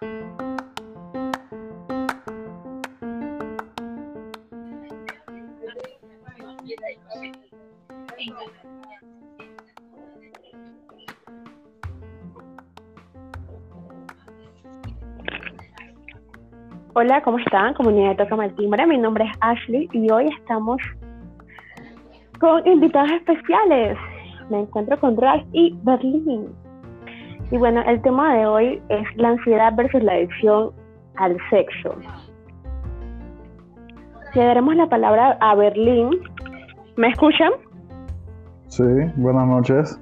Hola, ¿cómo están? Comunidad de Toca Timbre. Mi nombre es Ashley y hoy estamos con invitados especiales. Me encuentro con Ralph y Berlín. Y bueno, el tema de hoy es la ansiedad versus la adicción al sexo. Si daremos la palabra a Berlín. ¿Me escuchan? Sí, buenas noches.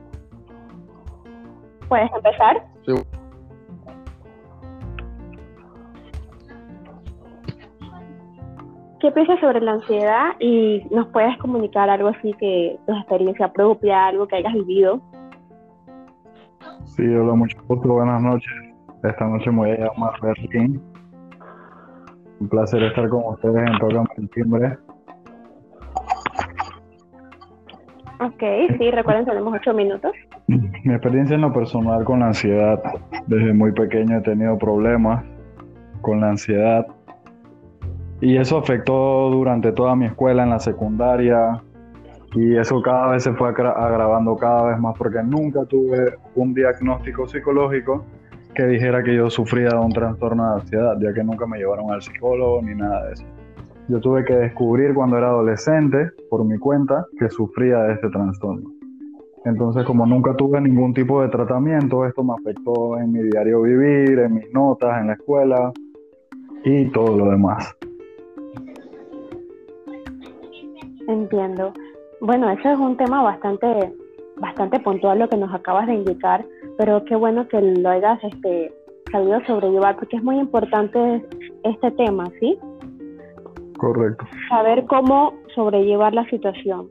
¿Puedes empezar? Sí. ¿Qué piensas sobre la ansiedad y nos puedes comunicar algo así que tu experiencia propia, algo que hayas vivido? Sí, hola, mucho gusto, buenas noches. Esta noche me voy a llamar Berlín. Un placer estar con ustedes en Tócame el Timbre. Ok, sí, recuerden, tenemos ocho minutos. Mi experiencia en lo personal con la ansiedad, desde muy pequeño he tenido problemas con la ansiedad y eso afectó durante toda mi escuela en la secundaria y eso cada vez se fue agravando cada vez más porque nunca tuve un diagnóstico psicológico que dijera que yo sufría de un trastorno de ansiedad, ya que nunca me llevaron al psicólogo ni nada de eso. Yo tuve que descubrir cuando era adolescente, por mi cuenta, que sufría de este trastorno. Entonces, como nunca tuve ningún tipo de tratamiento, esto me afectó en mi diario vivir, en mis notas, en la escuela y todo lo demás. Entiendo. Bueno, eso es un tema bastante, bastante puntual lo que nos acabas de indicar, pero qué bueno que lo hayas este, sabido sobrellevar, porque es muy importante este tema, ¿sí? Correcto. Saber cómo sobrellevar la situación.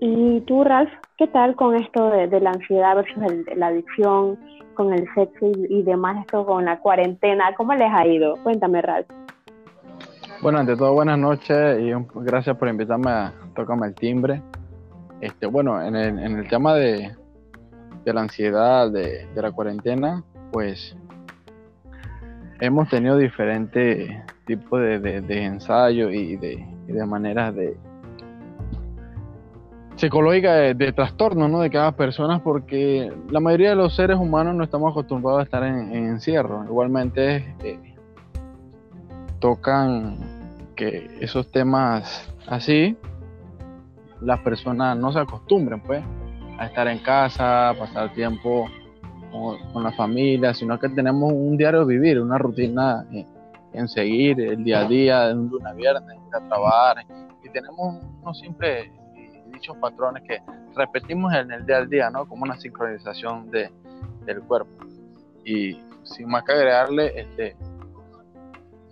Y tú, Ralph, ¿qué tal con esto de, la ansiedad versus la adicción, con el sexo y, y, demás, esto con la cuarentena? ¿Cómo les ha ido? Cuéntame, Ralph. Bueno, ante todo, buenas noches y gracias por invitarme a Tócame el Timbre. Este, bueno, en el, en el tema de, de, la ansiedad, de, de, la cuarentena, pues hemos tenido diferentes tipos de, de ensayos y de, de maneras de psicológicas de, trastorno ¿no? de cada persona porque la mayoría de los seres humanos no estamos acostumbrados a estar en, encierro. Igualmente eh, tocan que esos temas así, las personas no se acostumbren pues a estar en casa, a pasar tiempo con, la familia, sino que tenemos un diario vivir, una rutina en, seguir el día a día, de un lunes a viernes, a trabajar, y tenemos unos simples dichos patrones que repetimos en el día a día, ¿no? Como una sincronización de, del cuerpo. Y sin más que agregarle, este,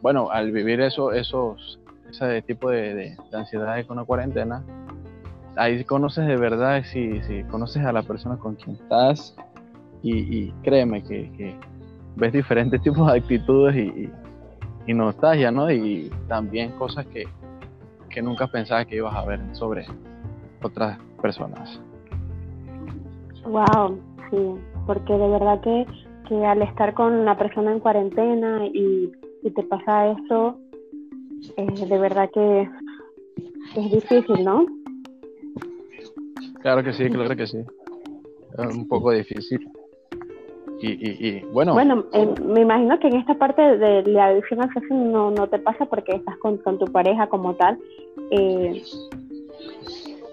bueno, al vivir eso, esos, ese tipo de, de, ansiedades con la cuarentena, ahí conoces de verdad, si, si conoces a la persona con quien estás y, créeme que, ves diferentes tipos de actitudes y, y, nostalgia, ¿no? Y también cosas que, que nunca pensabas que ibas a ver sobre otras personas. Wow, sí, porque de verdad que, que al estar con una persona en cuarentena y si te pasa esto, eh, de verdad que es difícil, ¿no? Claro que sí, claro que sí. Es un poco difícil. Y, y, y bueno. Bueno, eh, me imagino que en esta parte de la adicción al sexo no, no te pasa porque estás con, con tu pareja como tal. Eh,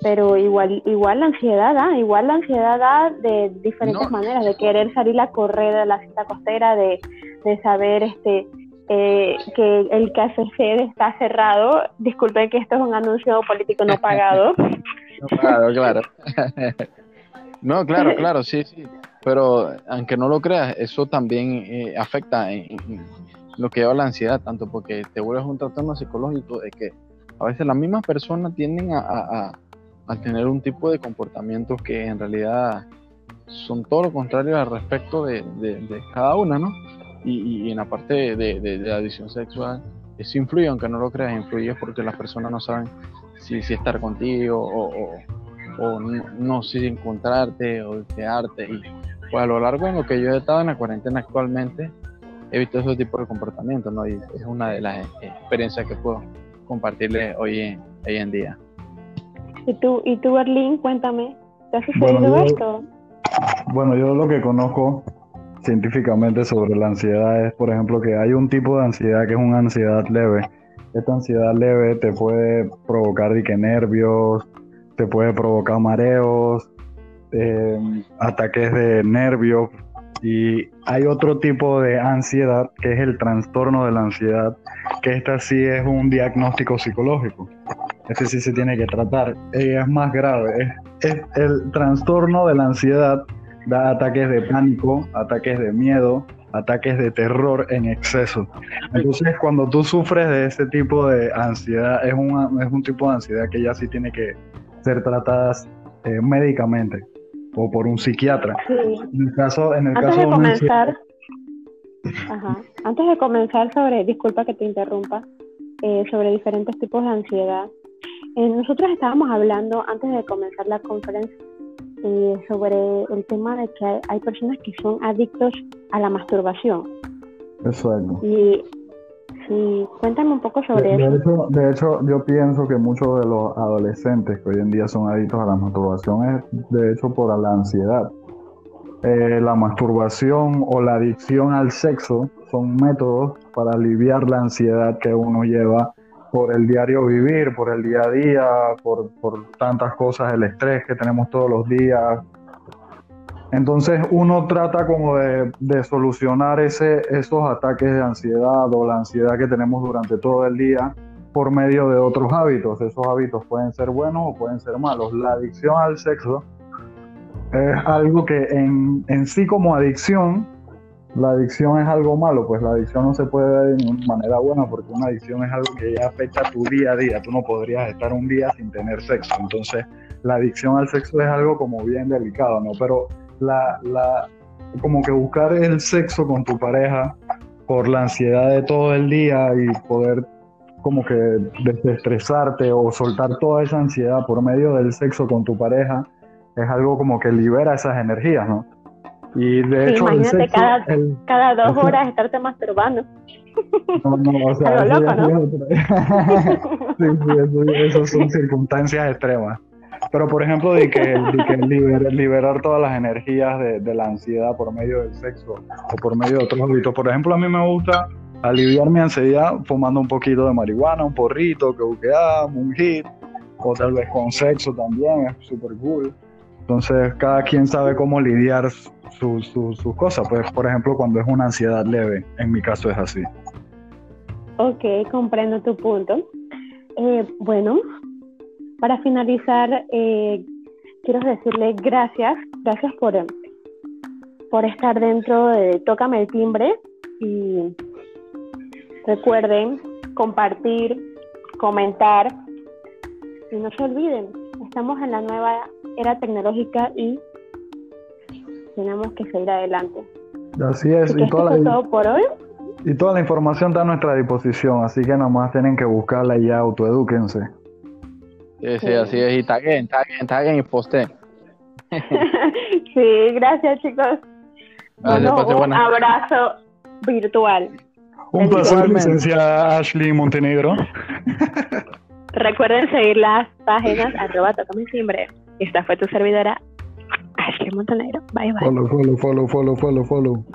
pero igual igual la ansiedad da, igual la ansiedad da de diferentes maneras, de querer salir a correr de la cita costera, de, de saber este eh, que el KFC está cerrado. Disculpen que esto es un anuncio político no pagado. claro, claro. no, claro, claro, sí, sí. Pero aunque no lo creas, eso también eh, afecta en, lo que lleva la ansiedad, tanto porque te vuelves un trastorno psicológico de que a veces las mismas personas tienden a, a, a tener un tipo de comportamiento que en realidad son todo lo contrario al respecto de, de, de cada una, ¿no? Y, en la parte de, la adicción sexual, eso influye, aunque no lo creas, influye porque las personas no saben si, si estar contigo o, o, no, si encontrarte o quedarte. Y pues a lo largo de lo que yo he estado en la cuarentena actualmente, he visto esos tipos de comportamientos, ¿no? Y es una de las experiencias que puedo compartirles hoy en, hoy en día. ¿Y tú, y tú Berlín, cuéntame, ¿te has sucedido esto? Bueno, yo lo que conozco científicamente sobre la ansiedad es, por ejemplo, que hay un tipo de ansiedad que es una ansiedad leve. Esta ansiedad leve te puede provocar dique nervios, te puede provocar mareos, eh, ataques de nervios. Y hay otro tipo de ansiedad que es el trastorno de la ansiedad, que esta sí es un diagnóstico psicológico. Este sí se tiene que tratar. es más grave. es el trastorno de la ansiedad da ataques de pánico, ataques de miedo, ataques de terror en exceso. Entonces, cuando tú sufres de ese tipo de ansiedad, es, es un tipo de ansiedad que ya sí tiene que ser tratada eh, médicamente o por un psiquiatra. En el caso, en el Antes de comenzar, Antes de comenzar sobre, disculpa que te interrumpa, eh, sobre diferentes tipos de ansiedad. Eh, nosotros estábamos hablando antes de comenzar la conferencia eh, sobre el tema de que hay, personas que son adictos a la masturbación. Exacto. Y sí, cuéntame un poco sobre eso. Hecho, de hecho, yo pienso que muchos de los adolescentes que hoy en día son adictos a la masturbación es de hecho por la ansiedad. Eh, la masturbación o la adicción al sexo son métodos para aliviar la ansiedad que uno lleva por el diario vivir, por el día a día, por, tantas cosas, el estrés que tenemos todos los días. Entonces uno trata como de, solucionar ese, esos ataques de ansiedad o la ansiedad que tenemos durante todo el día por medio de otros hábitos. Esos hábitos pueden ser buenos o pueden ser malos. La adicción al sexo es algo que en, en sí como adicción la adicción es algo malo, pues la adicción no se puede ver de manera buena porque una adicción es algo que ya afecta tu día a día. Tú no podrías estar un día sin tener sexo. Entonces, la adicción al sexo es algo como bien delicado, ¿no? Pero la, la, como que buscar el sexo con tu pareja por la ansiedad de todo el día y poder como que desestresarte o soltar toda esa ansiedad por medio del sexo con tu pareja es algo como que libera esas energías, ¿no? Y de hecho, imagínate cada, cada dos horas estarte masturbando. No, no, o sea, eso, loco, ¿no? sí, sí, eso, son circunstancias extremas. Pero, por ejemplo, de que, de que liberar, todas las energías de, de, la ansiedad por medio del sexo o por medio de otros hábitos. Por ejemplo, a mí me gusta aliviar mi ansiedad fumando un poquito de marihuana, un porrito, que buqueamos, un hit, o tal vez con sexo también, es súper cool. Entonces, cada quien sabe cómo lidiar sus su, cosas. Pues, por ejemplo, cuando es una ansiedad leve, en mi caso es así. Ok, comprendo tu punto. Eh, bueno, para finalizar, eh, quiero decirle gracias, gracias por, por estar dentro de Tócame el Timbre y recuerden compartir, comentar y no se olviden, estamos en la nueva era tecnológica y tenemos que seguir adelante. Así es. y toda la, por hoy. Y toda la información está a nuestra disposición, así que nomás tienen que buscarla y ya autoedúquense. Sí, sí, así es. Y taguen, taguen, taguen y posteen. sí, gracias chicos. un abrazo virtual. Un placer, licenciada Ashley Montenegro. Recuerden seguir las páginas arroba timbre. Esta fue tu servidora Ashley Montenegro. Bye bye. Follow, follow, follow, follow, follow, follow.